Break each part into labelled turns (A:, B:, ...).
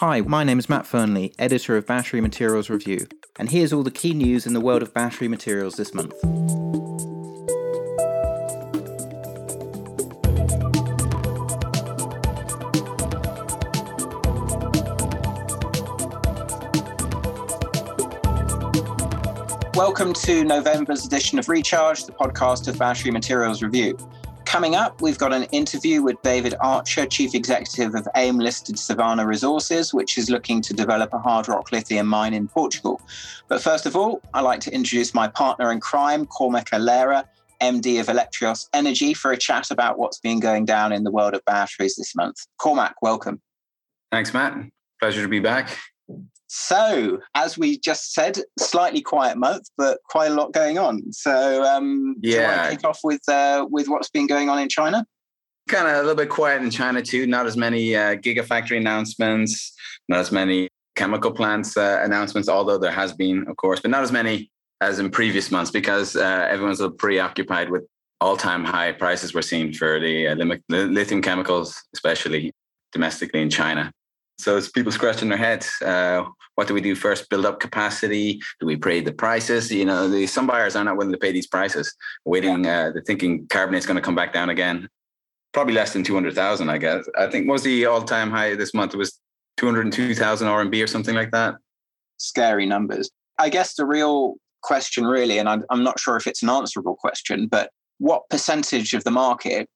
A: Hi, my name is Matt Fernley, editor of Battery Materials Review, and here's all the key news in the world of battery materials this month. Welcome to November's edition of Recharge, the podcast of Battery Materials Review. Coming up, we've got an interview with David Archer, Chief Executive of AIM listed Savannah Resources, which is looking to develop a hard rock lithium mine in Portugal. But first of all, I'd like to introduce my partner in crime, Cormac Alera, MD of Electrios Energy, for a chat about what's been going down in the world of batteries this month. Cormac, welcome.
B: Thanks, Matt. Pleasure to be back.
A: So, as we just said, slightly quiet month, but quite a lot going on. So, um,
B: yeah,
A: kick off with uh, with what's been going on in China.
B: Kind of a little bit quiet in China too. Not as many uh, gigafactory announcements, not as many chemical plants uh, announcements. Although there has been, of course, but not as many as in previous months because uh, everyone's a little preoccupied with all-time high prices we're seeing for the, uh, the lithium chemicals, especially domestically in China. So it's people scratching their heads. Uh, what do we do first? Build up capacity? Do we pay the prices? You know, the, some buyers are not willing to pay these prices, waiting. Uh, they're thinking carbonate's going to come back down again. Probably less than two hundred thousand, I guess. I think was the all-time high this month. It was two hundred two thousand RMB or something like that.
A: Scary numbers. I guess the real question, really, and I'm, I'm not sure if it's an answerable question, but what percentage of the market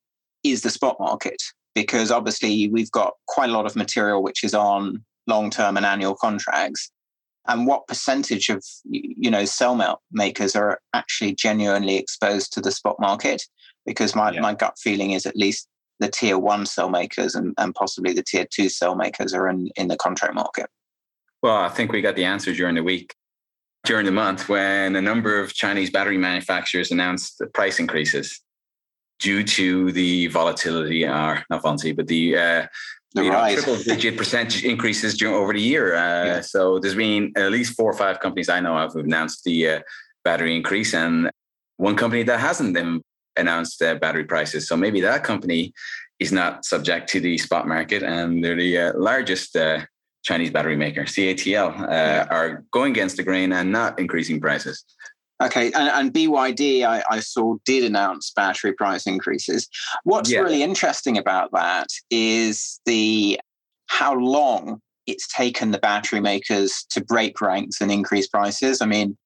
A: is the spot market? Because obviously we've got quite a lot of material which is on long term and annual contracts. And what percentage of you know cell makers are actually genuinely exposed to the spot market? Because my, yeah. my gut feeling is at least the tier one cell makers and, and possibly the tier two cell makers are in, in the contract market.
B: Well i think we got the answer during the week during the month when a number of chinese battery manufacturers announced the price increases due to the volatility, or not volatility, but the uh, you know, triple digit percentage increases during over the year. Uh, yeah. So there's been at least four or five companies I know of who've announced the uh, battery increase, and one company that hasn't then announced uh, battery prices. So maybe that company is not subject to the spot market, and they're the uh, largest uh, Chinese battery maker, CATL, uh, yeah. are going against the grain and not increasing prices.
A: Okay, and, and BYD, I, I, saw, did announce battery price increases. What's yeah. really interesting about that is the how long it's taken the battery makers to break ranks and increase prices. I mean,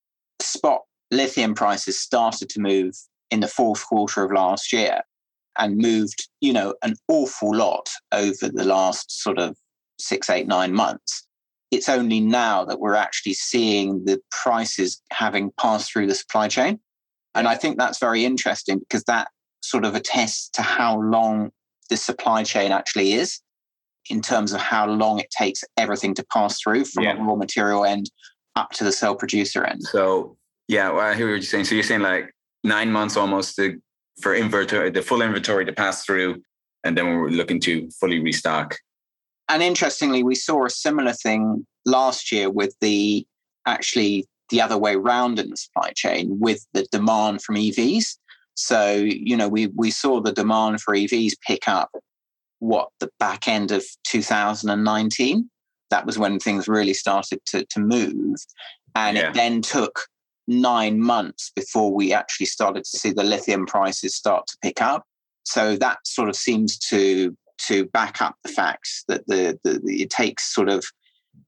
A: spot lithium prices started to move in the fourth quarter of last year and moved, you know, an awful lot over the last sort of six, eight, nine months it's only now that we're actually seeing the prices having passed through the supply chain. And I think that's very interesting because that sort of attests to how long the supply chain actually is in terms of how long it takes everything to pass through from yeah. raw material end up to the cell producer end.
B: So, yeah, well, I hear what you're saying. So you're saying like nine months almost to, for inventory, the full inventory to pass through, and then we're looking to fully restock
A: and interestingly, we saw a similar thing last year with the actually the other way round in the supply chain with the demand from EVs. So, you know, we, we saw the demand for EVs pick up what the back end of 2019. That was when things really started to, to move. And yeah. it then took nine months before we actually started to see the lithium prices start to pick up. So that sort of seems to to back up the facts that the, the, the, it takes sort of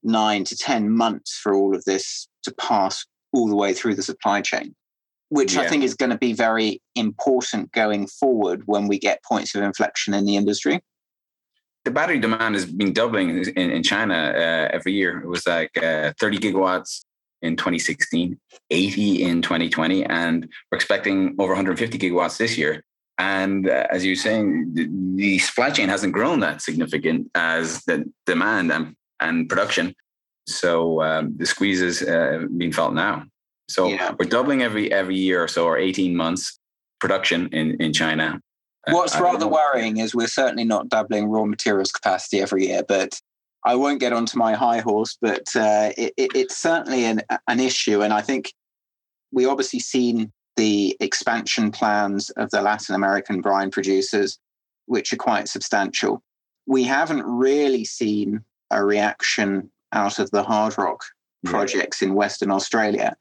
A: nine to 10 months for all of this to pass all the way through the supply chain, which yeah. I think is going to be very important going forward when we get points of inflection in the industry.
B: The battery demand has been doubling in, in China uh, every year. It was like uh, 30 gigawatts in 2016, 80 in 2020, and we're expecting over 150 gigawatts this year. And uh, as you're saying, the, the, supply chain hasn't grown that significant as the demand and, and production. So um, the squeeze is uh, being felt now. So yeah. we're doubling every every year or so, or 18 months production in, in China.
A: Uh, What's uh, rather worrying is we're certainly not doubling raw materials capacity every year, but I won't get onto my high horse, but uh, it, it, it's certainly an, an issue. And I think we obviously seen the expansion plans of the Latin American brine producers, which are quite substantial. We haven't really seen a reaction out of the hard rock projects yeah. in Western Australia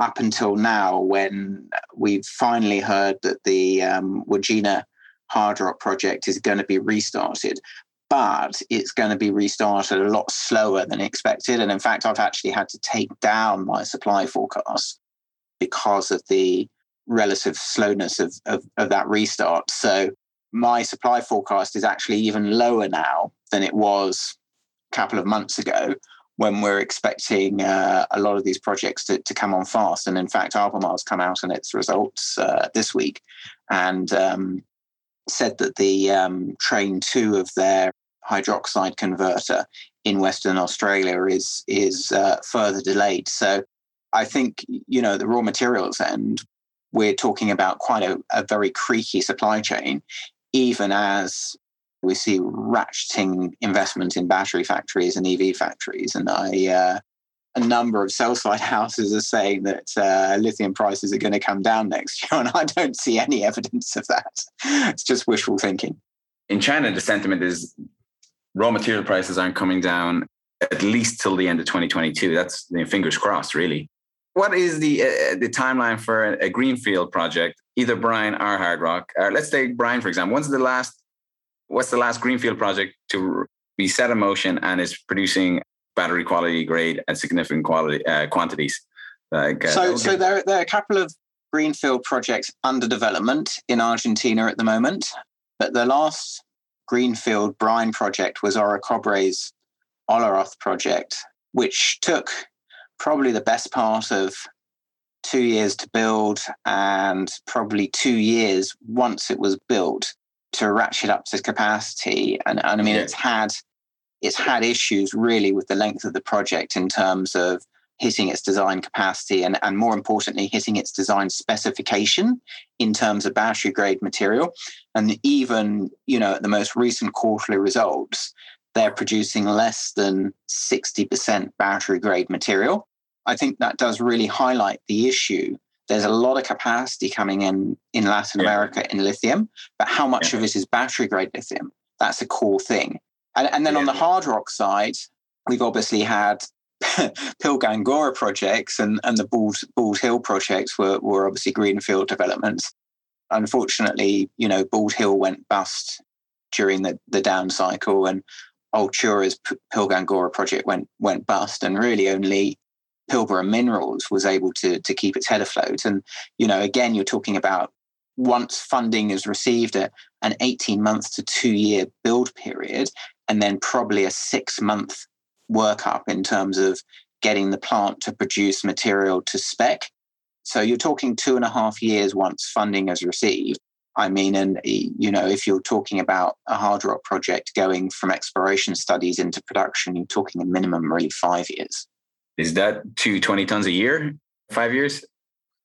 A: up until now, when we've finally heard that the um, hard rock project is going to be restarted. But it's going to be restarted a lot slower than expected. And in fact, I've actually had to take down my supply forecast because of the relative slowness of, of, of that restart. So my supply forecast is actually even lower now than it was a couple of months ago when we're expecting uh, a lot of these projects to, to come on fast. And in fact, Albemarle's come out in its results uh, this week and um, said that the um, train two of their hydroxide converter in Western Australia is is uh, further delayed. So I think you know the raw materials end. We're talking about quite a, a very creaky supply chain, even as we see ratcheting investment in battery factories and EV factories. And I, uh, a number of sell side houses are saying that uh, lithium prices are going to come down next year. And I don't see any evidence of that. It's just wishful thinking.
B: In China, the sentiment is raw material prices aren't coming down at least till the end of 2022. That's you know, fingers crossed, really. What is the uh, the timeline for a, a, greenfield project, either brine or hard rock? Uh, let's take brine for example. When's the last what's the last greenfield project to be set in motion and is producing battery quality grade and significant quality uh, quantities?
A: Like, uh, so, so there, there are a couple of greenfield projects under development in Argentina at the moment, but the last greenfield brine project was Orocobre's Olaroz project, which took probably the best part of two years to build and probably two years once it was built to ratchet up to capacity. And, and I mean, yeah. it's had it's had issues really with the length of the project in terms of hitting its design capacity and, and more importantly, hitting its design specification in terms of battery grade material. And even, you know, at the most recent quarterly results, they're producing less than 60% battery grade material. I think that does really highlight the issue there's a lot of capacity coming in in Latin yeah. America in lithium, but how much yeah. of it is battery grade lithium? That's a core thing. And, and then yeah. on the hard rock side, we've obviously had Pilgangoora projects and, and the Bald, Bald Hill projects were, were obviously greenfield developments. Unfortunately, you know, Bald Hill went bust during the, the down cycle and Altura's Pilgangoora project went went bust and really only Pilbara Minerals was able to, to keep its head afloat. And, you know, again, you're talking about once funding is received, an 18 month to two year build period, and then probably a six month workup in terms of getting the plant to produce material to spec. So you're talking two and a half years once funding is received. I mean, and eh, you know, if you're talking about a hard rock project going from exploration studies into production, you're talking a minimum really five years
B: is that to 20 tons a year, five years?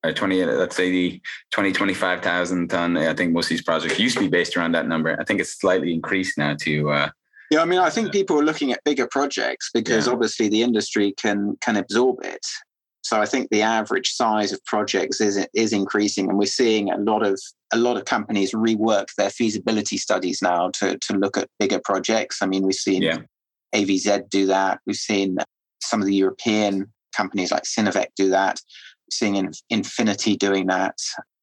B: Or 20, let's say the 20, 25,000 ton. I think most of these projects used to be based around that number. I think it's slightly increased now to. Uh,
A: yeah, I mean, I think people are looking at bigger projects because yeah. obviously the industry can can absorb it. So I think the average size of projects is is increasing, and we're seeing a lot of a lot of companies rework their feasibility studies now to to look at bigger projects. I mean, we've seen yeah. AVZ do that. We've seen some of the European companies like Sinovel do that. We're seeing Infinity doing that,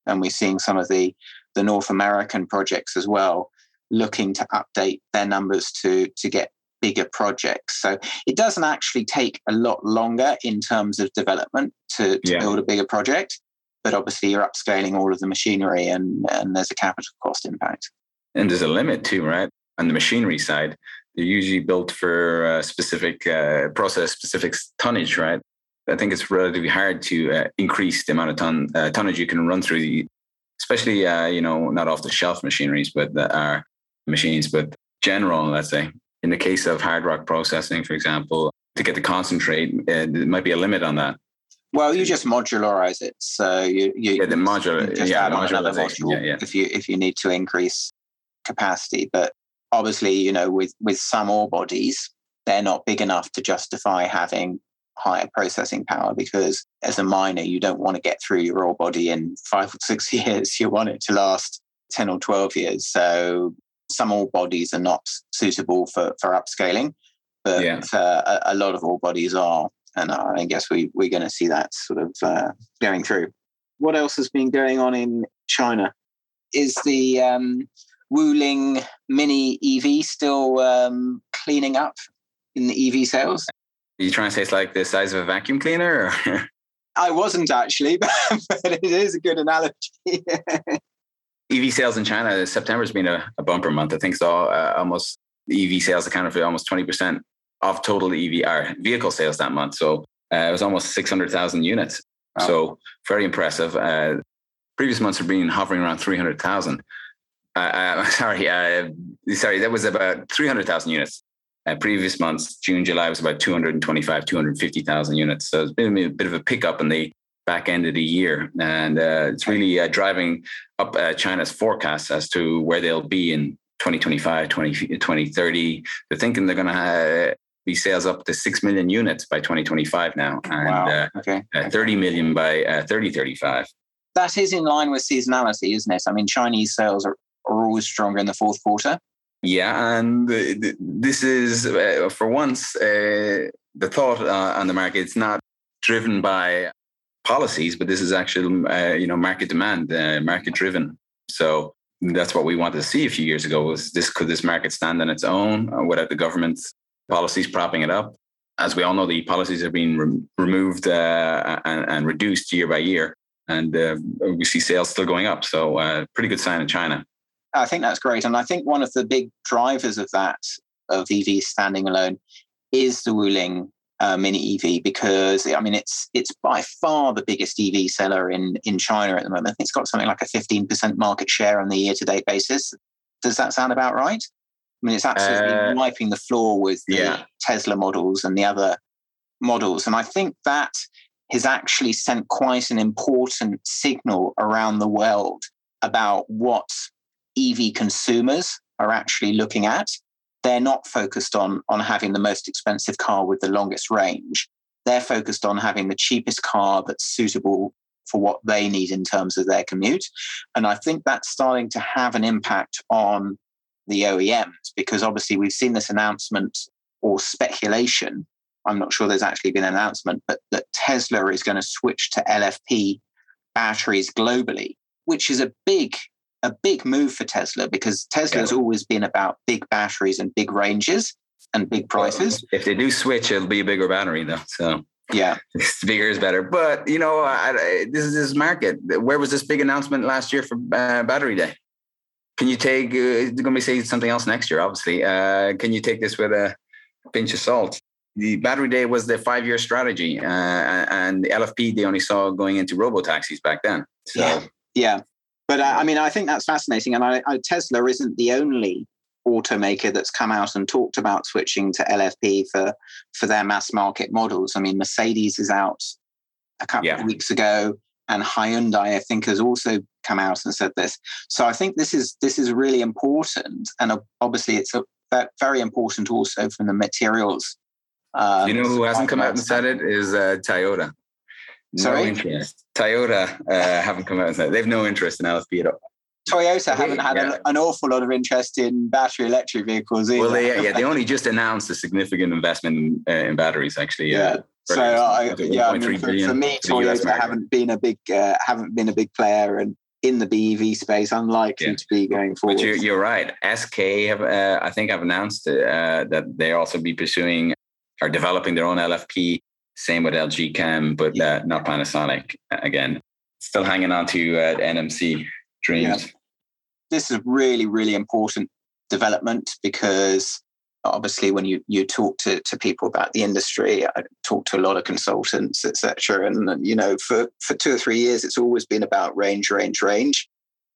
A: and we're seeing some of the the North American projects as well, looking to update their numbers to to get bigger projects. So it doesn't actually take a lot longer in terms of development to, to yeah. build a bigger project, but obviously you're upscaling all of the machinery and and there's a capital cost impact.
B: And there's a limit too, right? On the machinery side, they're usually built for uh, specific uh, process, specific tonnage, right? I think it's relatively hard to uh, increase the amount of ton, uh, tonnage you can run through, the, especially uh, you know not off the shelf machineries, but that are machines, but general, let's say. In the case of hard rock processing, for example, to get the concentrate, uh, there might be a limit on that.
A: Well, you just modularize it, so you, you
B: yeah the modular yeah modularization
A: yeah, yeah. if you if you need to increase capacity, but obviously, you know, with with some ore bodies, they're not big enough to justify having higher processing power because as a miner, you don't want to get through your ore body in five or six years. You want it to last 10 or 12 years. So some ore bodies are not suitable for, for upscaling. but yeah. uh, a, a, lot of ore bodies are. And I guess we, we're going to see that sort of uh, going through. What else has been going on in China? Is the um, Wuling Mini EV still um, cleaning up in the EV sales?
B: Are you trying to say it's like the size of a vacuum cleaner?
A: I wasn't actually, but, but it is a good analogy.
B: EV sales in China, September's been a, a bumper month. I think so. Uh, almost EV sales accounted for almost 20% of total EV or vehicle sales that month. So uh, it was almost 600,000 units. Wow. So very impressive. Uh, previous months have been hovering around 300,000. Uh, uh, sorry, uh, sorry, that was about 300,000 units. Uh, previous months, June, July was about 225, 250,000 units. So it's been a bit of a pickup in the back end of the year. And uh, it's really uh, driving up uh, China's forecasts as to where they'll be in 2025, 20, 2030. They're thinking they're going to be sales up to 6 million units by 2025 now and wow. Uh, okay. Uh, 30 million by 3035.
A: That is in line with seasonality, isn't it? I mean, Chinese sales are, are always stronger in the fourth quarter.
B: Yeah, and this is uh, for once uh, the thought uh, on the market. It's not driven by policies, but this is actually uh, you know market demand, uh, market driven. So that's what we wanted to see a few years ago. Was this could this market stand on its own uh, without the government's policies propping it up? As we all know, the policies have been re- removed and, and, reduced year by year, and we see sales still going up. So pretty good sign in China.
A: I think that's great. And I think one of the big drivers of that, of EV standing alone, is the Wuling uh, Mini EV because I mean it's it's by far the biggest EV seller in in China at the moment. It's got something like a 15% market share on the year to date basis. Does that sound about right? I mean, it's absolutely uh, wiping the floor with the yeah. Tesla models and the other models. And I think that has actually sent quite an important signal around the world about what EV consumers are actually looking at. They're not focused on, on having the most expensive car with the longest range. They're focused on having the cheapest car that's suitable for what they need in terms of their commute. And I think that's starting to have an impact on the OEMs because obviously we've seen this announcement or speculation. I'm not sure there's actually been an announcement, but that Tesla is going to switch to LFP batteries globally, which is a big a big move for Tesla because Tesla has always been about big batteries and big ranges and big prices.
B: Well, if they do switch, it'll be a bigger battery though. So
A: yeah,
B: bigger is better. But you know, I, I, this is this market. Where was this big announcement last year for uh, Battery Day? Can you take? Uh, going to be say something else next year, obviously. Uh, can you take this with a pinch of salt? The Battery Day was the five-year strategy, uh, and the LFP they only saw going into robo taxis back then.
A: So. Yeah. Yeah, but uh, I mean, I think that's fascinating. And I, I, Tesla isn't the only automaker that's come out and talked about switching to LFP for for their mass market models. I mean, Mercedes is out a couple yeah. of weeks ago, and Hyundai, I think, has also come out and said this. So I think this is this is really important, and obviously it's a, very important also from the materials.
B: Um, you know who hasn't come out and said it is uh, Toyota.
A: Sorry?
B: No interest. Toyota uh, haven't come out and said they've no interest in LFP at all.
A: Toyota haven't had yeah. an, an, awful lot of interest in battery electric vehicles either.
B: Well, they, yeah, they only just announced a significant investment in, uh, in batteries, actually.
A: Yeah. so, I, yeah, I mean, for, for, me, Toyota haven't been a big uh, haven't been a big player and in the BEV space, unlikely yeah. to be going forward.
B: But you're, you're right. SK have, uh, I think, have announced uh, that they also be pursuing or developing their own LFP same with LG Chem, but uh, not Panasonic. Again, still hanging on to uh, NMC dreams. Yeah.
A: This is really, really important development because obviously when you you talk to, to people about the industry i talk to a lot of consultants etc and you know for for two or three years it's always been about range range range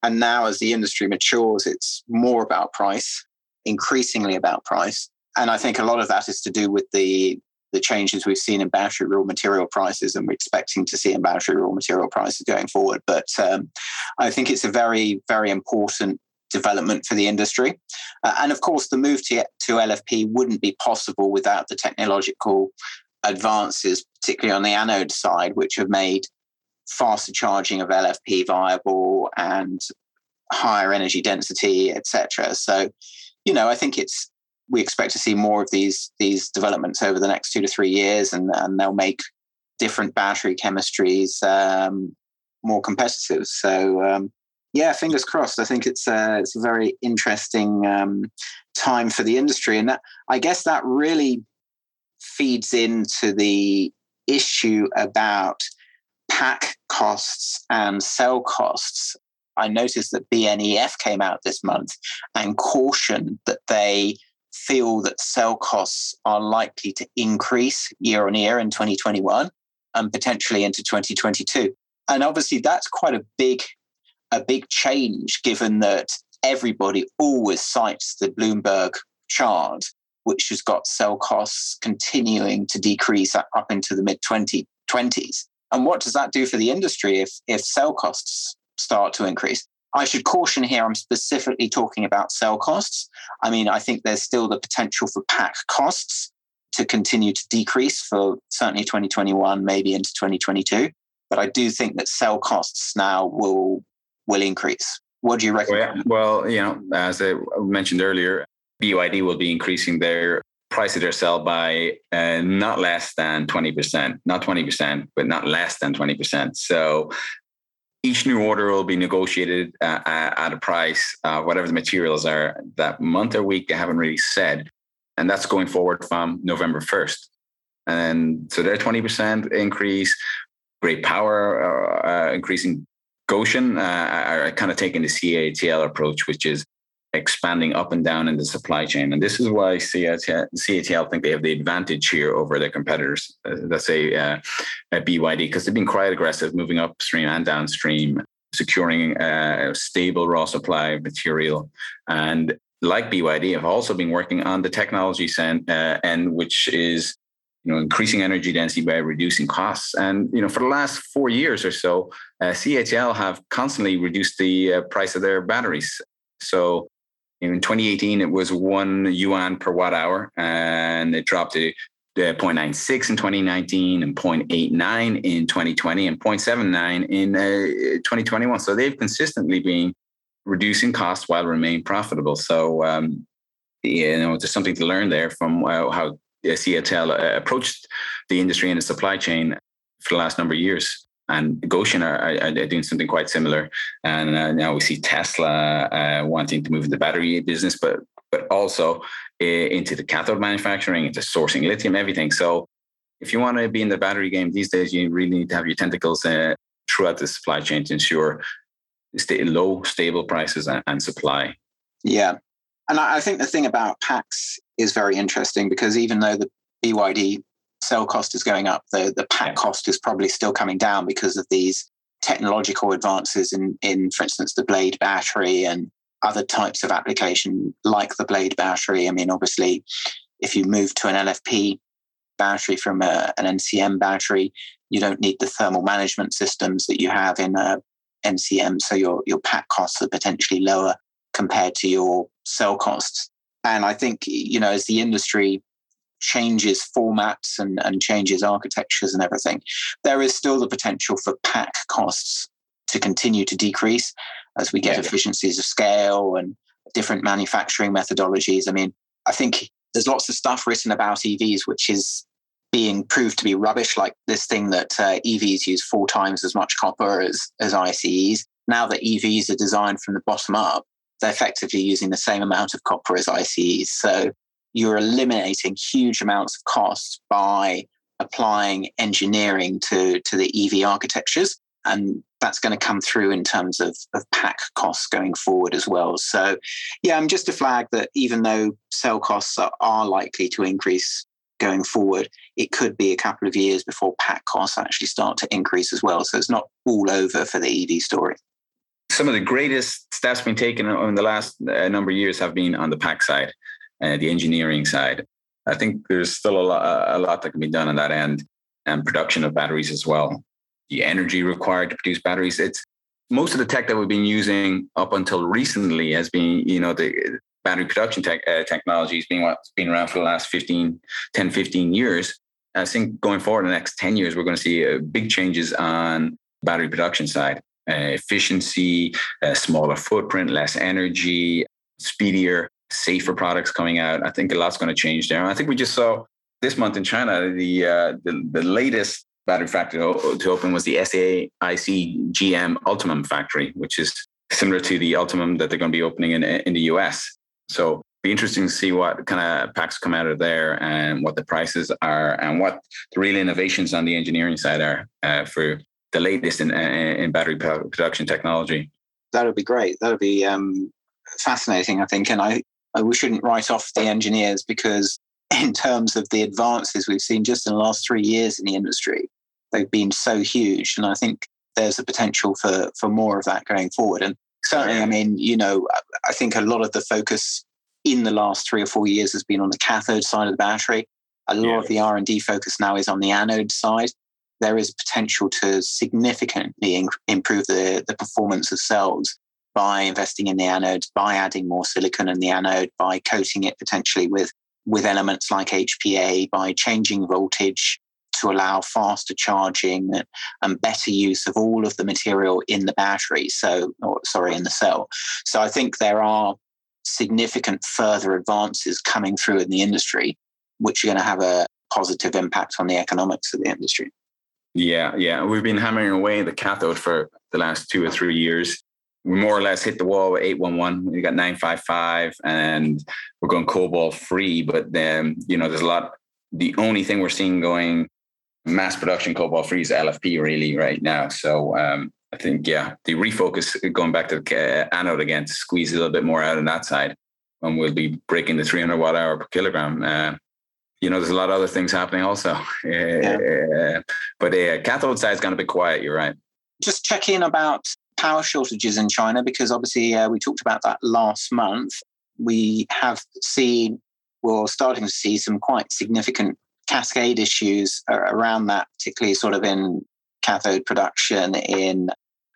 A: and now as the industry matures it's more about price increasingly about price and i think a lot of that is to do with the the changes we've seen in battery raw material prices and we're expecting to see in battery raw material prices going forward. But um, I think it's a very, very important development for the industry. Uh, and of course, the move to, to LFP wouldn't be possible without the technological advances, particularly on the anode side, which have made faster charging of LFP viable and higher energy density, etc. So, you know, I think it's we expect to see more of these these developments over the next two to three years, and, and they'll make different battery chemistries um, more competitive. So um, yeah, fingers crossed. I think it's a, it's a very interesting um, time for the industry, and that, I guess that really feeds into the issue about pack costs and cell costs. I noticed that BNEF came out this month and cautioned that they feel that cell costs are likely to increase year on year in 2021 and potentially into 2022. And obviously that's quite a big a big change given that everybody always cites the Bloomberg chart which has got cell costs continuing to decrease up into the mid 2020s. And what does that do for the industry if, if cell costs start to increase? I should caution here, I'm specifically talking about cell costs. I mean, I think there's still the potential for pack costs to continue to decrease for certainly 2021, maybe into 2022. But I do think that cell costs now will will increase. What do you reckon?
B: Well, well you know, as I mentioned earlier, BYD will be increasing their price of their cell by uh, not less than 20%, not 20%, but not less than 20%. So each new order will be negotiated uh, at a price, uh, whatever the materials are that month or week, they haven't really said. And that's going forward from November 1st. And so their 20% increase, great power, uh, uh, increasing Gotion uh, are kind of taking the CATL approach, which is expanding up and down in the supply chain. And this is why CATL, think they have the advantage here over their competitors, uh, let's say uh, BYD, because they've been quite aggressive moving upstream and downstream, securing a uh, stable raw supply of material. And like BYD, have also been working on the technology end, uh, end which is you know, increasing energy density by reducing costs. And you know, for the last four years or so, uh, CATL have constantly reduced the uh, price of their batteries. So in 2018, it was one yuan per watt hour, and it dropped to uh, 0.96 in 2019 and 0.89 in 2020 and 0.79 in uh, 2021. So they've consistently been reducing costs while remaining profitable. So, um, you know, there's something to learn there from uh, how CATL uh, approached the industry and the supply chain for the last number of years and Gotion are, are, are, doing something quite similar. And uh, now we see Tesla uh, wanting to move into the battery business, but but also uh, into the cathode manufacturing, into sourcing lithium, everything. So if you want to be in the battery game these days, you really need to have your tentacles uh, throughout the supply chain to ensure stay low, stable prices and, and supply.
A: Yeah. And I, think the thing about packs is very interesting because even though the BYD cell cost is going up, the, the pack cost is probably still coming down because of these technological advances in, in, for instance, the blade battery and other types of application like the blade battery. I mean, obviously, if you move to an LFP battery from a, an NCM battery, you don't need the thermal management systems that you have in a NCM. So your, your pack costs are potentially lower compared to your cell costs. And I think, you know, as the industry changes formats and, and changes architectures and everything, there is still the potential for pack costs to continue to decrease as we get yeah. efficiencies of scale and different manufacturing methodologies. I mean, I think there's lots of stuff written about EVs which is being proved to be rubbish, like this thing that uh, EVs use four times as much copper as, as ICEs. Now that EVs are designed from the bottom up, they're effectively using the same amount of copper as ICEs. So you're eliminating huge amounts of cost by applying engineering to, to the EV architectures. And that's going to come through in terms of, of pack costs going forward as well. So, yeah, I'm just to flag that even though cell costs are, are likely to increase going forward, it could be a couple of years before pack costs actually start to increase as well. So it's not all over for the EV story.
B: Some of the greatest steps being taken in the last uh, number of years have been on the pack side uh, the engineering side. I think there's still a lot, a lot that can be done on that end and production of batteries as well. The energy required to produce batteries. It's most of the tech that we've been using up until recently has been, you know, the battery production tech, uh, technology has been what's been around for the last 15, 10, 15 years. I think going forward in the next 10 years, we're going to see uh, big changes on battery production side. Uh, efficiency, uh, smaller footprint, less energy, speedier. Safer products coming out. I think a lot's going to change there. I think we just saw this month in China the uh, the, the latest battery factory to open was the SAIC GM Ultium factory, which is similar to the Ultium that they're going to be opening in in the US. So be interesting to see what kind of packs come out of there and what the prices are and what the real innovations on the engineering side are uh, for the latest in, in battery production technology.
A: That would be great. That would be um, fascinating, I think. And I, we shouldn't write off the engineers because, in terms of the advances we've seen just in the last three years in the industry, they've been so huge. And I think there's a potential for for more of that going forward. And certainly, I mean, you know, I think a lot of the focus in the last three or four years has been on the cathode side of the battery. A lot yeah. of the R and D focus now is on the anode side. There is potential to significantly in- improve the, the performance of cells by investing in the anode, by adding more silicon in the anode, by coating it potentially with with elements like HPA, by changing voltage to allow faster charging and better use of all of the material in the battery. So, or, sorry, in the cell. So I think there are significant further advances coming through in the industry, which are going to have a positive impact on the economics of the industry.
B: Yeah, yeah. We've been hammering away the cathode for the last two or three years. We more or less hit the wall with 811. We got 955 and we're going cobalt free. But then, you know, there's a lot. The only thing we're seeing going mass production cobalt free is LFP really right now. So um, I think, yeah, the refocus going back to the uh, anode again to squeeze a little bit more out on that side. And we'll be breaking the 300 watt hour per kilogram. Uh, you know, there's a lot of other things happening also. Yeah. Uh, but the uh, cathode side is going to be quiet. You're right.
A: Just check in about power shortages in China because obviously uh, we talked about that last month. We have seen, well, starting to see some quite significant cascade issues around that, particularly sort of in cathode production in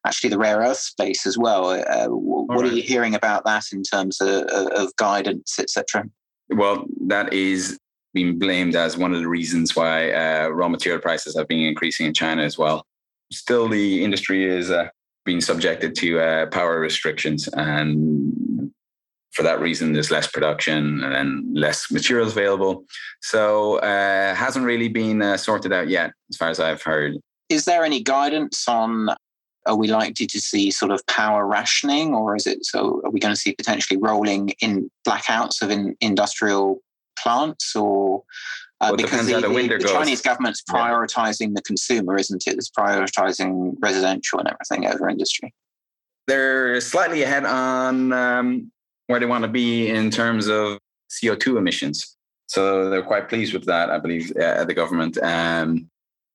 A: actually the rare earth space as well. Uh, what right. are you hearing about that in terms of, of guidance, etc.?
B: Well, that is being blamed as one of the reasons why uh, raw material prices have been increasing in China as well. Still, the industry is uh, being subjected to uh, power restrictions, and for that reason, there's less production and less materials available. So, uh, hasn't really been uh, sorted out yet, as far as I've heard.
A: Is there any guidance on are we likely to see sort of power rationing, or is it so? Are we going to see potentially rolling in blackouts of in industrial plants, or
B: uh, well, because the, the,
A: the Chinese government's prioritizing yeah. the consumer, isn't it? It's prioritizing residential and everything over industry.
B: They're slightly ahead on um, where they want to be in terms of CO2 emissions. So they're quite pleased with that, I believe, uh, the government. Um,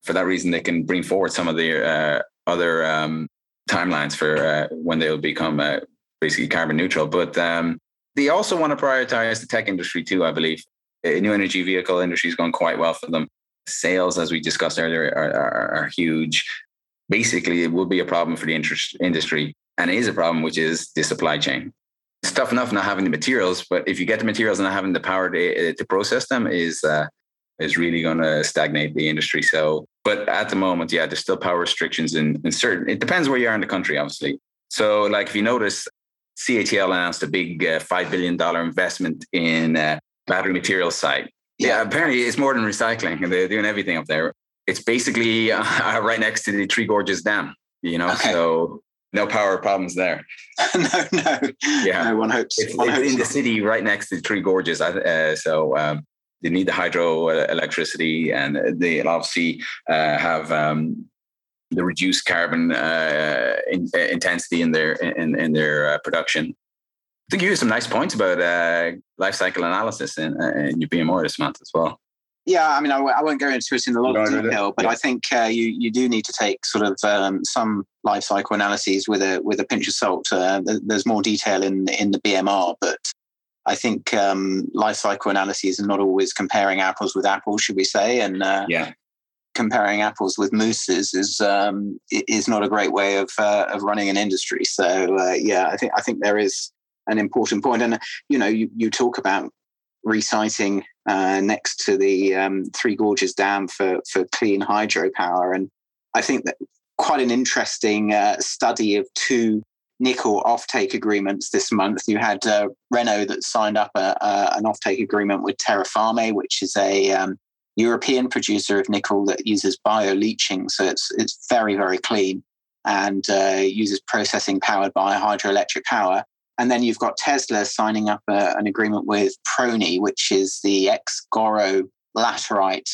B: for that reason, they can bring forward some of the uh, other um, timelines for uh, when they'll become uh, basically carbon neutral. But um, they also want to prioritize the tech industry too, I believe. New energy vehicle industry is going quite well for them. Sales, as we discussed earlier, are, are, are huge. Basically, it will be a problem for the interest industry, and it is a problem, which is the supply chain. It's tough enough not having the materials, but if you get the materials and not having the power to, to process them, is uh, is really going to stagnate the industry. So, but at the moment, yeah, there's still power restrictions in, in certain. It depends where you are in the country, obviously. So, like if you notice, CATL announced a big uh, five billion dollar investment in uh, battery materials site. Yeah. yeah, apparently it's more than recycling, they're doing everything up there. It's basically uh, right next to the Three Gorges Dam. You know, okay. so no power problems there.
A: no, no. Yeah, no one hopes.
B: It's,
A: one
B: it's
A: hopes
B: in the city right next to the Three Gorges. Uh, so um, they need the hydro electricity and they obviously uh, have um, the reduced carbon uh, in, uh, intensity in their in, in their uh, production. I think you used some nice points about uh, life cycle analysis in, uh, in your BMR this month as well.
A: Yeah, I mean, I w- I won't go into it in a lot of detail, but yeah. I think uh, you you do need to take sort of um, some life cycle analyses with a with a pinch of salt. Uh, there's more detail in in the BMR, but I think um, life cycle analyses are not always comparing apples with apples, should we say? And uh,
B: yeah,
A: comparing apples with mooses is um, is not a great way of uh, of running an industry. So uh, yeah, I think I think there is an important point. And you know, you, you talk about resiting uh, next to the um, Three Gorges Dam for for clean hydropower, and I think that quite an interesting uh, study of two nickel offtake agreements this month. You had uh, Renault that signed up a, a, an offtake agreement with Terrafame, which is a um, European producer of nickel that uses bio leaching, so it's it's very very clean and uh, uses processing powered by hydroelectric power. And then you've got Tesla signing up a, an agreement with Prony, which is the ex Goro laterite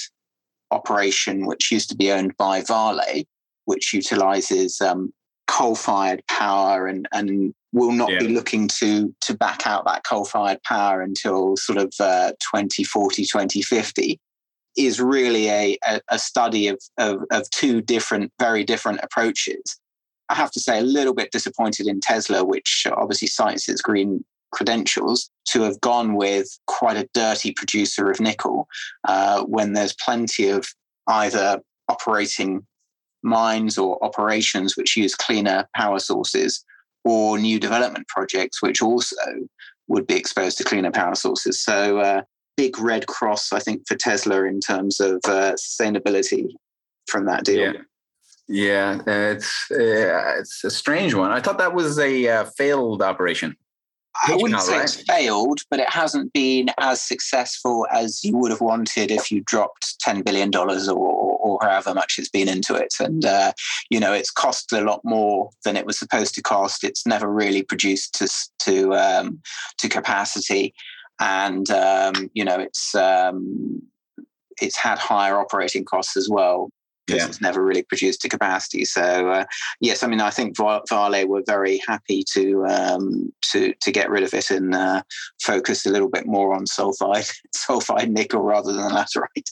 A: operation, which used to be owned by Vale, which utilizes um, coal-fired power and and will not yeah. be looking to to back out that coal-fired power until sort of uh, 2040 2050 is really a, a, a study of, of, of two different very different approaches i have to say a little bit disappointed in tesla which obviously cites its green credentials to have gone with quite a dirty producer of nickel uh, when there's plenty of either operating mines or operations which use cleaner power sources or new development projects which also would be exposed to cleaner power sources. So, uh, big red cross, I think, for Tesla in terms of uh, sustainability from that deal.
B: Yeah. Yeah, it's uh, it's a strange one. I thought that was a uh, failed operation.
A: I wouldn't say right? it's failed, but it hasn't been as successful as you would have wanted if you dropped ten billion dollars or, or, however much it's been into it. And uh, you know, it's cost a lot more than it was supposed to cost. It's never really produced to to um, to capacity, and um, you know, it's um, it's had higher operating costs as well because yeah. it's never really produced to capacity. So uh, yes, I mean I think Vale were very happy to um, to to get rid of it and uh, focus a little bit more on sulfide sulfide nickel rather than laterite.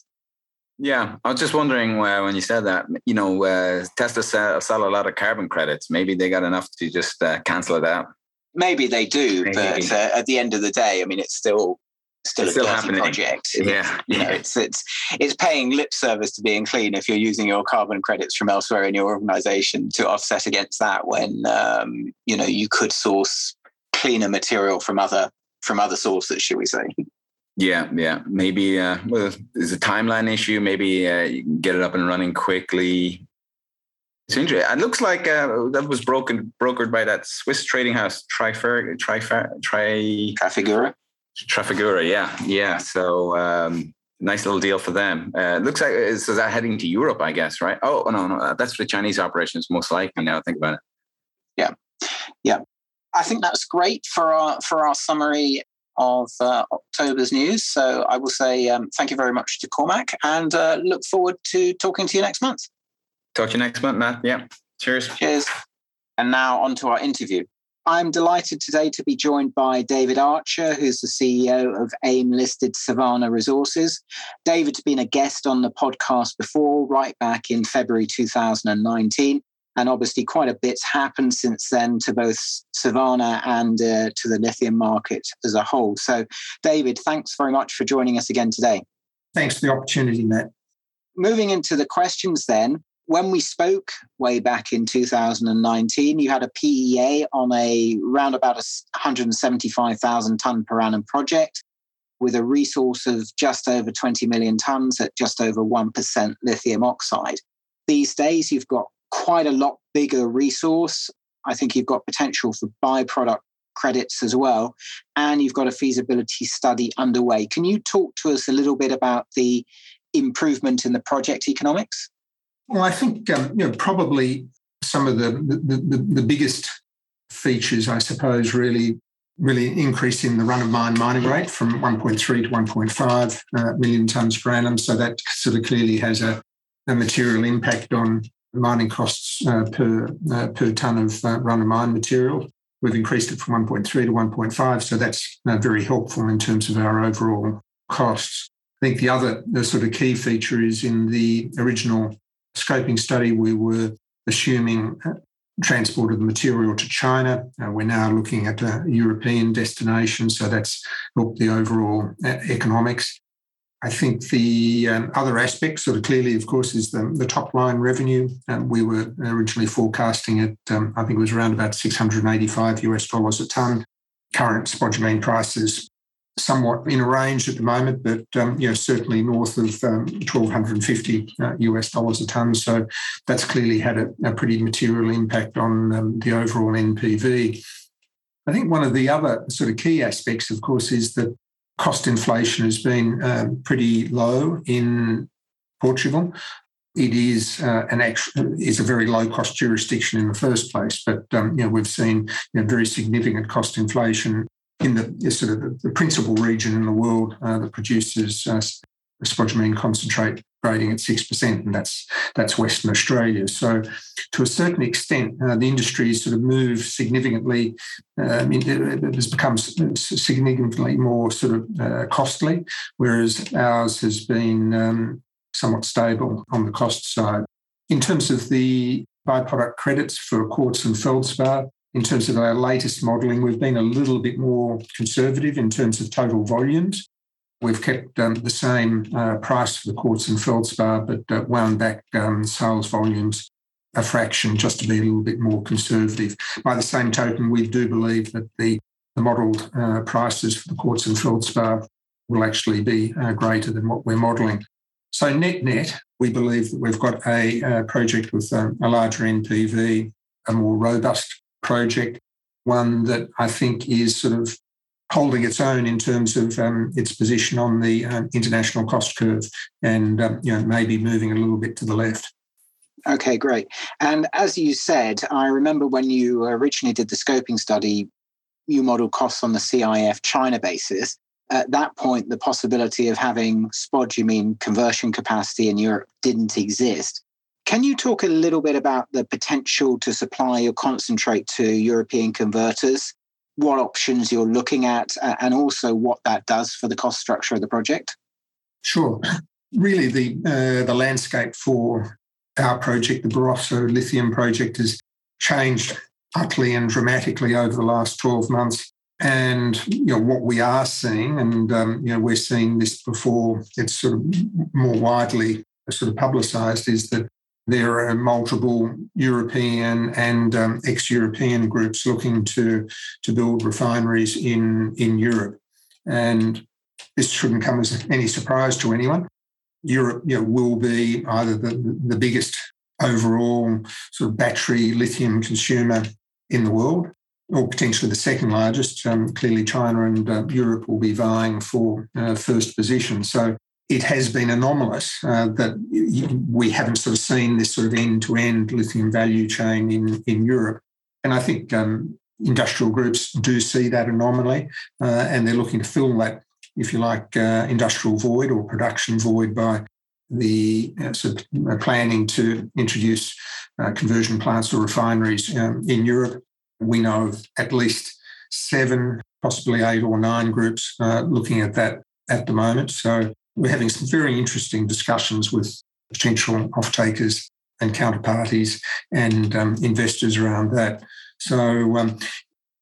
B: Yeah, I was just wondering uh, when you said that, you know, uh, Tesla sell, sell, a lot of carbon credits. Maybe they got enough to just uh, cancel it out.
A: Maybe they do, Maybe. but uh, at the end of the day, I mean, it's still still it's a still happening. project.
B: Yeah,
A: you know, it's it's it's paying lip service to being clean if you're using your carbon credits from elsewhere in your organization to offset against that when um, you know you could source cleaner material from other from other sources, should we say?
B: Yeah, yeah. Maybe uh, well, there's a timeline issue. Maybe uh, you can get it up and running quickly. It's interesting. It looks like uh, that was broken brokered by that Swiss trading house, Trifer, Trifer, Tri
A: Trafigura.
B: Trafigura, yeah, yeah. So um, nice little deal for them. Uh, looks like is that heading to Europe, I guess, right? Oh, no, no, that's for the Chinese operations, most likely. Now, I think about it.
A: Yeah, yeah. I think that's great for our for our summary of uh, October's news. So I will say um, thank you very much to Cormac, and uh, look forward to talking to you next month.
B: Talk to you next month, Matt. Yeah. Cheers.
A: Cheers. And now on to our interview. I'm delighted today to be joined by David Archer, who's the CEO of AIM listed Savannah Resources. David's been a guest on the podcast before, right back in February 2019. And obviously, quite a bit's happened since then to both Savannah and uh, to the lithium market as a whole. So, David, thanks very much for joining us again today.
C: Thanks for the opportunity, Matt.
A: Moving into the questions then, when we spoke way back in 2019, you had a PEA on a round about a 175,000 ton per annum project with a resource of just over 20 million tons at just over 1% lithium oxide. These days, you've got quite a lot bigger resource. I think you've got potential for byproduct credits as well, and you've got a feasibility study underway. Can you talk to us a little bit about the improvement in the project economics?
C: Well, I think um, you know probably some of the, the, the, the biggest features, I suppose, really really increasing the run of mine mining rate from 1.3 to 1.5 uh, million tonnes per annum. So that sort of clearly has a, a material impact on mining costs uh, per uh, per tonne of uh, run of mine material. We've increased it from 1.3 to 1.5, so that's uh, very helpful in terms of our overall costs. I think the other the sort of key feature is in the original scoping study, we were assuming uh, transport of the material to China. Uh, we're now looking at a European destination, so that's helped the overall uh, economics. I think the um, other aspect, sort of clearly, of course, is the, the top line revenue. Um, we were originally forecasting it, um, I think it was around about 685 US dollars a tonne. Current spodumene prices somewhat in a range at the moment, but um, you know certainly north of um, 1,250 uh, US dollars a ton. So that's clearly had a, a pretty material impact on um, the overall NPV. I think one of the other sort of key aspects, of course, is that cost inflation has been um, pretty low in Portugal. It is uh, an actual, is a very low cost jurisdiction in the first place, but um, you know we've seen you know, very significant cost inflation in the sort of the, the principal region in the world uh, that produces uh, spodumene concentrate grading at six percent, and that's that's Western Australia. So, to a certain extent, uh, the industry has sort of moved significantly. Um, it has become significantly more sort of uh, costly, whereas ours has been um, somewhat stable on the cost side. In terms of the byproduct credits for quartz and feldspar, in terms of our latest modelling, we've been a little bit more conservative in terms of total volumes. We've kept um, the same uh, price for the quartz and feldspar, but uh, wound back um, sales volumes a fraction just to be a little bit more conservative. By the same token, we do believe that the, the modelled uh, prices for the quartz and feldspar will actually be uh, greater than what we're modelling. So net net, we believe that we've got a, a project with um, a larger NPV, a more robust project, one that I think is sort of holding its own in terms of um, its position on the um, international cost curve and um, you know maybe moving a little bit to the left.
A: Okay, great. And as you said, I remember when you originally did the scoping study, you modeled costs on the CIF China basis. At that point, the possibility of having spodumene conversion capacity in Europe didn't exist. Can you talk a little bit about the potential to supply your concentrate to European converters, what options you're looking at, and also what that does for the cost structure of the project?
C: Sure. Really, the uh, the landscape for our project, the Barroso Lithium Project, has changed utterly and dramatically over the last 12 months. And you know what we are seeing, and um, you know we're seeing this before it's sort of more widely sort of publicised, is that there are multiple European and um, ex-European groups looking to to build refineries in in Europe, and this shouldn't come as any surprise to anyone. Europe you know, will be either the, the biggest overall sort of battery lithium consumer in the world, or potentially the second largest. Um, clearly, China and uh, Europe will be vying for uh, first position. So it has been anomalous uh, that we haven't sort of seen this sort of end-to-end lithium value chain in, in Europe. And I think um, industrial groups do see that anomaly uh, and they're looking to fill that, if you like, uh, industrial void or production void by the uh, sort of uh, planning to introduce uh, conversion plants or refineries um, in Europe. We know of at least seven, possibly eight or nine groups looking at that at the moment. So we're having some very interesting discussions with potential off-takers and counterparties and um, investors around that. So, um,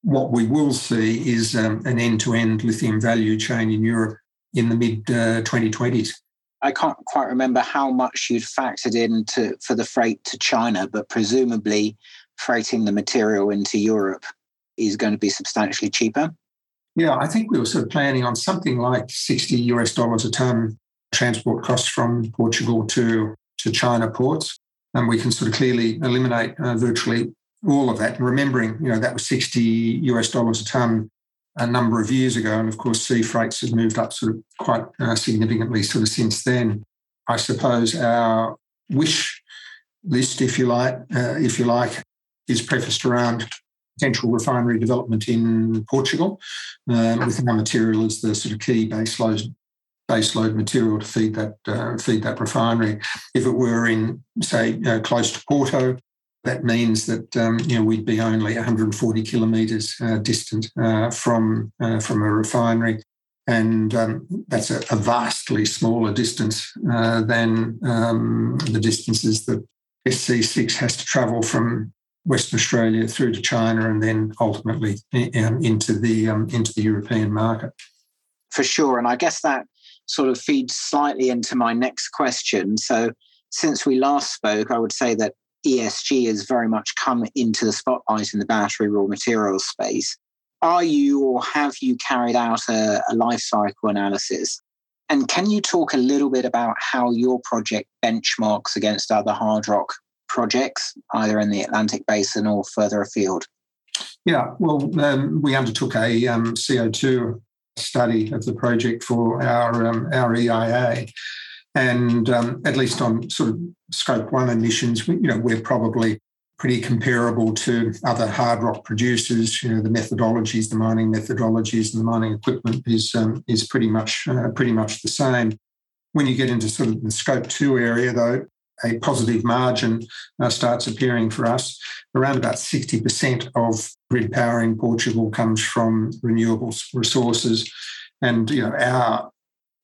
C: what we will see is um, an end-to-end lithium value chain in Europe in the mid uh, 2020s.
A: I can't quite remember how much you'd factored in to, for the freight to China, but presumably freighting the material into Europe is going to be substantially cheaper.
C: Yeah, I think we were sort of planning on something like 60 US dollars a ton transport costs from Portugal to, to China ports. And we can sort of clearly eliminate uh, virtually all of that. And remembering, you know, that was 60 US dollars a ton a number of years ago. And of course, sea freights has moved up sort of quite uh, significantly sort of since then. I suppose our wish list, if you like, uh, if you like, is prefaced around potential refinery development in Portugal, um, with our material as the sort of key base load, base load material to feed that uh, feed that refinery. If it were in, say, uh, close to Porto, that means that um, you know we'd be only 140 kilometres uh, distant uh, from uh, from a refinery, and um, that's a, a, vastly smaller distance than um, the distances that SC6 has to travel from Western Australia through to China and then ultimately um, into the um, into the European market.
A: For sure, and I guess that sort of feeds slightly into my next question. So, since we last spoke, I would say that ESG has very much come into the spotlight in the battery raw materials space. are you or have you carried out a, a life cycle analysis? And can you talk a little bit about how your project benchmarks against other hard rock projects, either in the Atlantic Basin or further afield?
C: Yeah, well, um, we undertook a um, CO2 study of the project for our um, our EIA, and um, at least on sort of scope one emissions, you know, we're probably pretty comparable to other hard rock producers. You know, the methodologies, the mining methodologies, and the mining equipment is um, is pretty much uh, pretty much the same. When you get into sort of the scope two area, though, a positive margin uh, starts appearing for us. Around about 60% of grid power in Portugal comes from renewable resources. And you know, our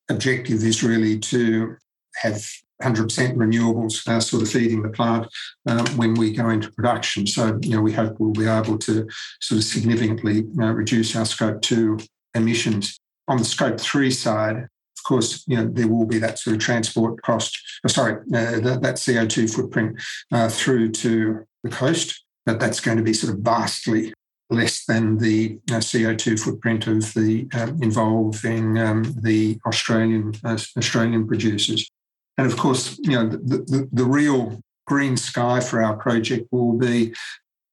C: objective is really to have 100% renewables uh, sort of feeding the plant uh, when we go into production. So, you know, we hope we'll be able to sort of significantly uh, reduce our scope two emissions. On the scope three side, course, you know, there will be that sort of transport cost, uh, sorry, uh, that, that, CO2 footprint uh, through to the coast, but that's going to be sort of vastly less than the uh, CO2 footprint of the um, involving um, the Australian uh, Australian producers. And of course, you know, the, the, the, real green sky for our project will be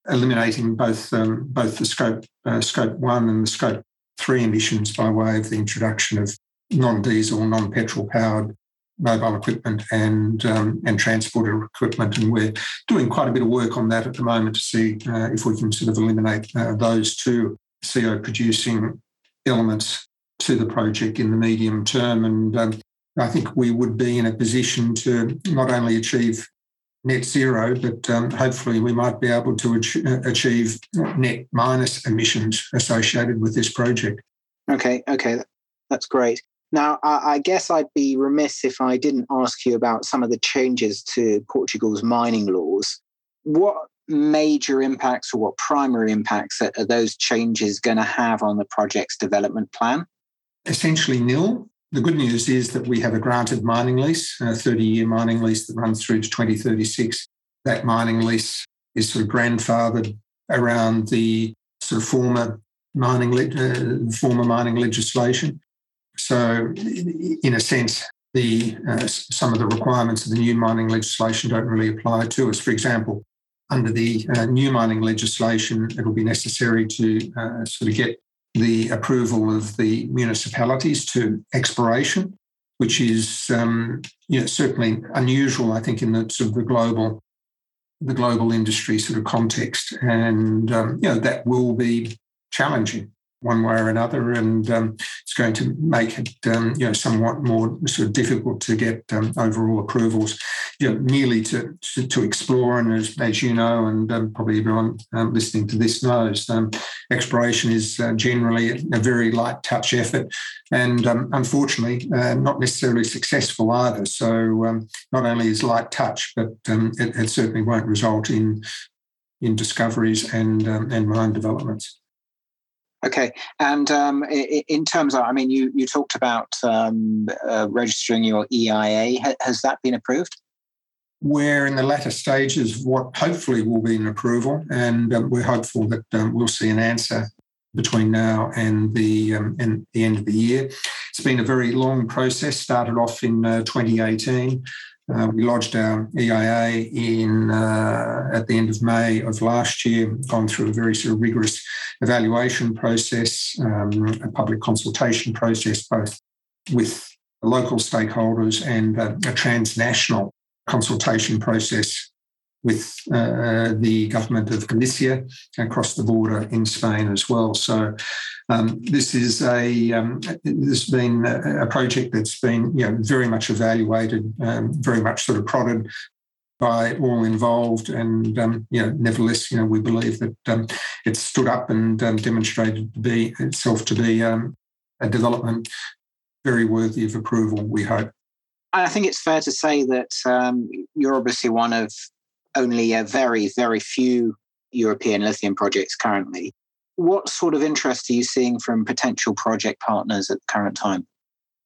C: eliminating both um, both the scope uh, scope one and the scope three emissions by way of the introduction of non-diesel, non-petrol powered mobile equipment and um, and transporter equipment, and we're doing quite a bit of work on that at the moment to see uh, if we can sort of eliminate uh, those two CO producing elements to the project in the medium term. And um, I think we would be in a position to not only achieve net zero, but um, hopefully we might be able to achieve net minus emissions associated with this project.
A: Okay, okay, that's great. Now, I, guess I'd be remiss if I didn't ask you about some of the changes to Portugal's mining laws. What major impacts or what primary impacts are, those changes going to have on the project's development plan?
C: Essentially nil. The good news is that we have a granted mining lease, a 30 year mining lease that runs through to 2036. That mining lease is sort of grandfathered around the sort of former mining, uh, former mining legislation. So, in a sense, the uh, some of the requirements of the new mining legislation don't really apply to us. For example, under the uh, new mining legislation, it'll be necessary to uh, sort of get the approval of the municipalities to exploration, which is um, you know, certainly unusual, I think, in the sort of the global the global industry sort of context, and um, you know that will be challenging one way or another, and um, it's going to make it um, you know somewhat more sort of difficult to get um, overall approvals. You know, merely to, to, to explore, and as, as you know, and um, probably everyone um, listening to this knows, um, exploration is uh, generally a, very light touch effort, and unfortunately uh, not necessarily successful either. So not only is light touch, but it, it, certainly won't result in in discoveries and and mine developments.
A: Okay, and um, in terms of, I mean, you you talked about um, uh, registering your EIA. Has that been approved?
C: We're in the latter stages of what hopefully will be an approval, and um, we're hopeful that um, we'll see an answer between now and the um, and the end of the year. It's been a very long process. Started off in uh, 2018. Uh, we lodged our EIA in uh, at the end of May of last year, gone through a very sort of rigorous evaluation process, um, a public consultation process, both with local stakeholders and uh, a transnational consultation process with uh, the government of Galicia across the border in Spain as well. So um, this is a um, this has been a project that's been you know very much evaluated, um, very much sort of prodded by all involved, and um, you know nevertheless you know we believe that um, it stood up and um, demonstrated to be itself to be a development very worthy of approval. We hope.
A: I think it's fair to say that you're obviously one of only a very, very few European lithium projects currently. What sort of interest are you seeing from potential project partners at the current time?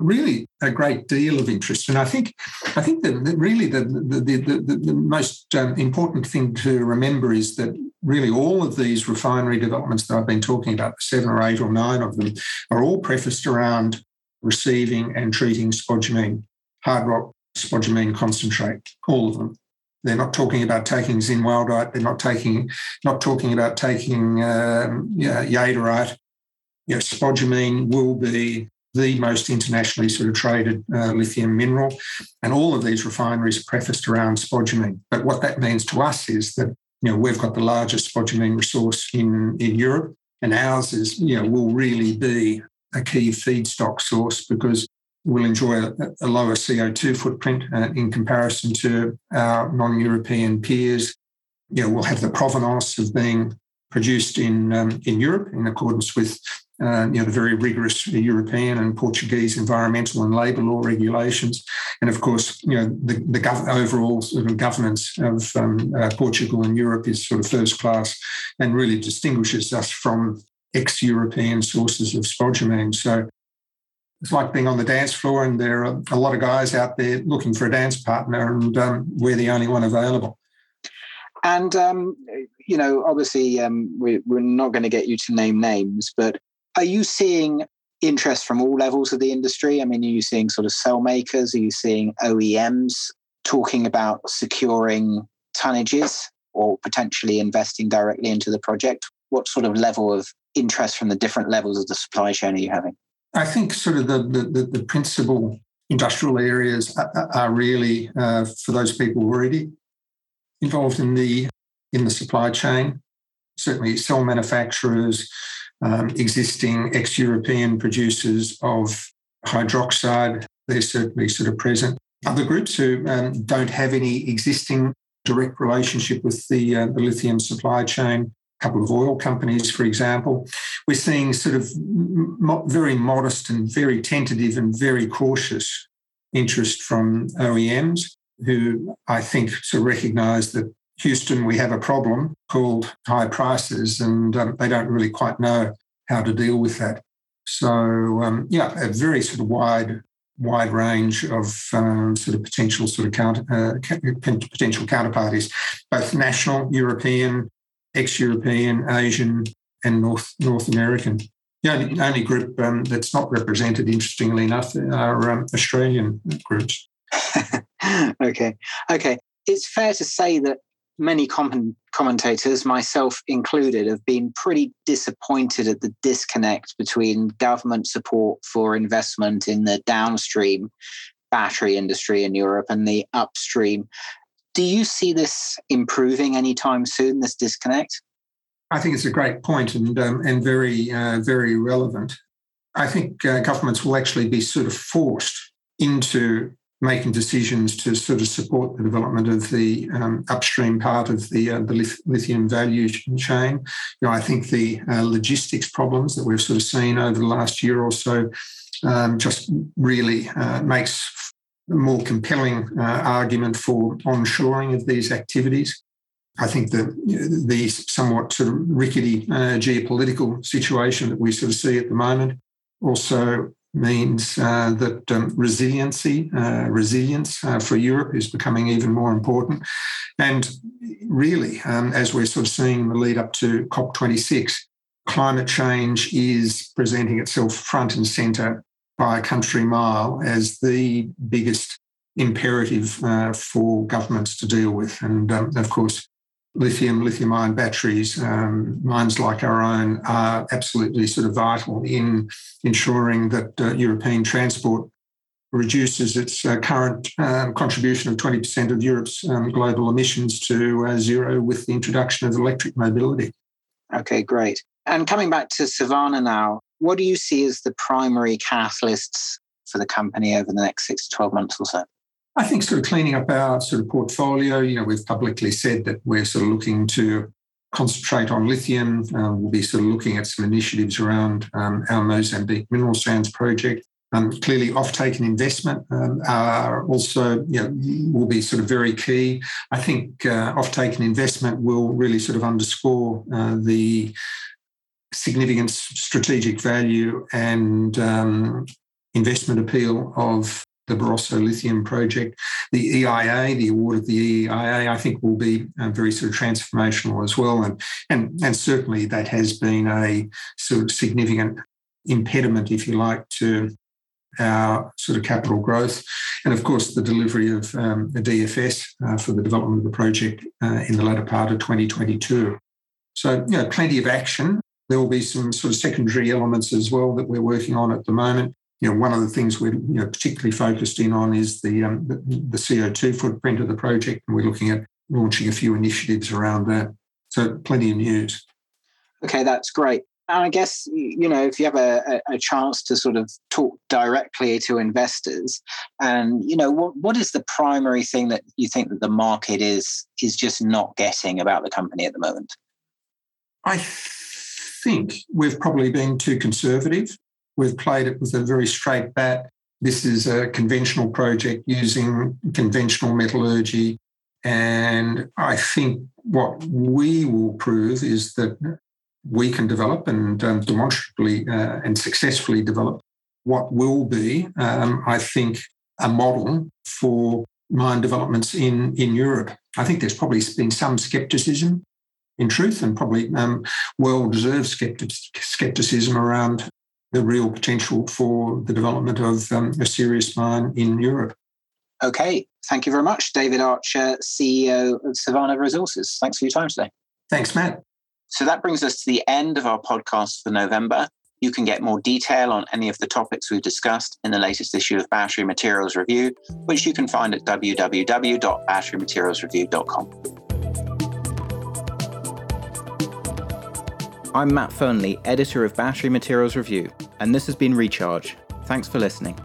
C: really a great deal of interest. And I think, I think that really the, the, the, the, the most um, important thing to remember is that really all of these refinery developments that I've been talking about, seven or eight or nine of them, are all prefaced around receiving and treating spodumene, hard rock spodumene concentrate, all of them. They're not talking about taking zinnwaldite. They're not taking, not talking about taking um, yeah. You know, spodumene will be the most internationally sort of traded uh, lithium mineral. And all of these refineries are prefaced around spodumene. But what that means to us is that you know we've got the largest spodumene resource in, in Europe, and ours is you know will really be a key feedstock source because we'll enjoy a, lower CO2 footprint uh, in comparison to our non-European peers. You know, we'll have the provenance of being produced in um, in Europe in accordance with uh, you know, the very rigorous European and Portuguese environmental and labour law regulations, and of course, you know, the, the gov- overall sort of governance of um, uh, Portugal and Europe is sort of first class, and really distinguishes us from ex-European sources of spodumene. So it's like being on the dance floor, and there are a lot of guys out there looking for a dance partner, and um, we're the only one available.
A: And um, you know, obviously, um, we, we're not going to get you to name names, but are you seeing interest from all levels of the industry? I mean, are you seeing sort of cell makers? Are you seeing OEMs talking about securing tonnages or potentially investing directly into the project? What sort of level of interest from the different levels of the supply chain are you having?
C: I think sort of the the, the principal industrial areas are, are really uh, for those people already involved in the in the supply chain. Certainly, cell manufacturers, um, existing ex European producers of hydroxide. They're certainly sort of present. Other groups who um, don't have any existing direct relationship with the, uh, the lithium supply chain, couple of oil companies, for example. We're seeing sort of mo- very modest and very tentative and very cautious interest from OEMs who I think sort of recognise that Houston, we have a problem called high prices, and um, they don't really quite know how to deal with that. So, um, yeah, a very sort of wide wide range of um, sort of potential sort of counter, uh, potential counterparties, both national, European, ex-European, Asian, and North North American. The only, only group um, that's not represented, interestingly enough, are um, Australian groups.
A: okay, okay. It's fair to say that many com- commentators, myself included, have been pretty disappointed at the disconnect between government support for investment in the downstream battery industry in Europe and the upstream. Do you see this improving anytime soon, this disconnect?
C: I think it's a great point and, um, and very, uh, very relevant. I think uh, governments will actually be sort of forced into making decisions to sort of support the development of the um, upstream part of the, uh, the lithium value chain. You know, I think the uh, logistics problems that we've sort of seen over the last year or so um, just really uh, makes more compelling uh, argument for onshoring of these activities. I think that the somewhat sort of rickety uh, geopolitical situation that we sort of see at the moment also means uh, that um, resiliency, uh, resilience uh, for Europe is becoming even more important. And really, um, as we're sort of seeing in the lead up to COP26, climate change is presenting itself front and centre by a country mile as the biggest imperative uh, for governments to deal with. And um, of course, lithium, lithium ion batteries, um, mines like our own, are absolutely sort of vital in ensuring that uh, European transport reduces its uh, current uh, contribution of 20% of Europe's um, global emissions to uh, zero with the introduction of electric mobility.
A: Okay, great. And coming back to Savannah now, what do you see as the primary catalysts for the company over the next six to 12 months or so?
C: I think sort of cleaning up our sort of portfolio. You know, we've publicly said that we're sort of looking to concentrate on lithium. Um, we'll be sort of looking at some initiatives around um, our Mozambique mineral sands project. Um, clearly, offtake and investment um, are also, you know, will be sort of very key. I think uh, offtake and investment will really sort of underscore uh, the significant strategic value and um, investment appeal of the Barroso lithium project. The EIA, the award of the EIA, I think will be uh, very sort of transformational as well. And, and, and certainly that has been a sort of significant impediment, if you like, to our sort of capital growth. And of course, the delivery of um, the DFS uh, for the development of the project uh, in the latter part of 2022. So, you know, plenty of action. There will be some sort of secondary elements as well that we're working on at the moment you know, one of the things we're you know, particularly focused in on is the, um, the, the CO2 footprint of the project, and we're looking at launching a few initiatives around that. So, plenty of news.
A: Okay, that's great. And I guess you know if you have a, a, chance to sort of talk directly to investors, and you know what what is the primary thing that you think that the market is is just not getting about the company at the moment?
C: I think we've probably been too conservative. We've played it with a very straight bat. This is a conventional project using conventional metallurgy. And I think what we will prove is that we can develop and um, demonstrably uh, and successfully develop what will be, um, I think, a model for mine developments in, in Europe. I think there's probably been some skepticism, in truth, and probably um, well deserved skepticism around the real potential for the development of um, a serious mine in Europe.
A: Okay, thank you very much, David Archer, CEO of Savannah Resources. Thanks for your time today.
C: Thanks, Matt.
A: So that brings us to the end of our podcast for November. You can get more detail on any of the topics we've discussed in the latest issue of Battery Materials Review, which you can find at www.batterymaterialsreview.com. I'm Matt Fearnley, editor of Battery Materials Review, and this has been Recharge. Thanks for listening.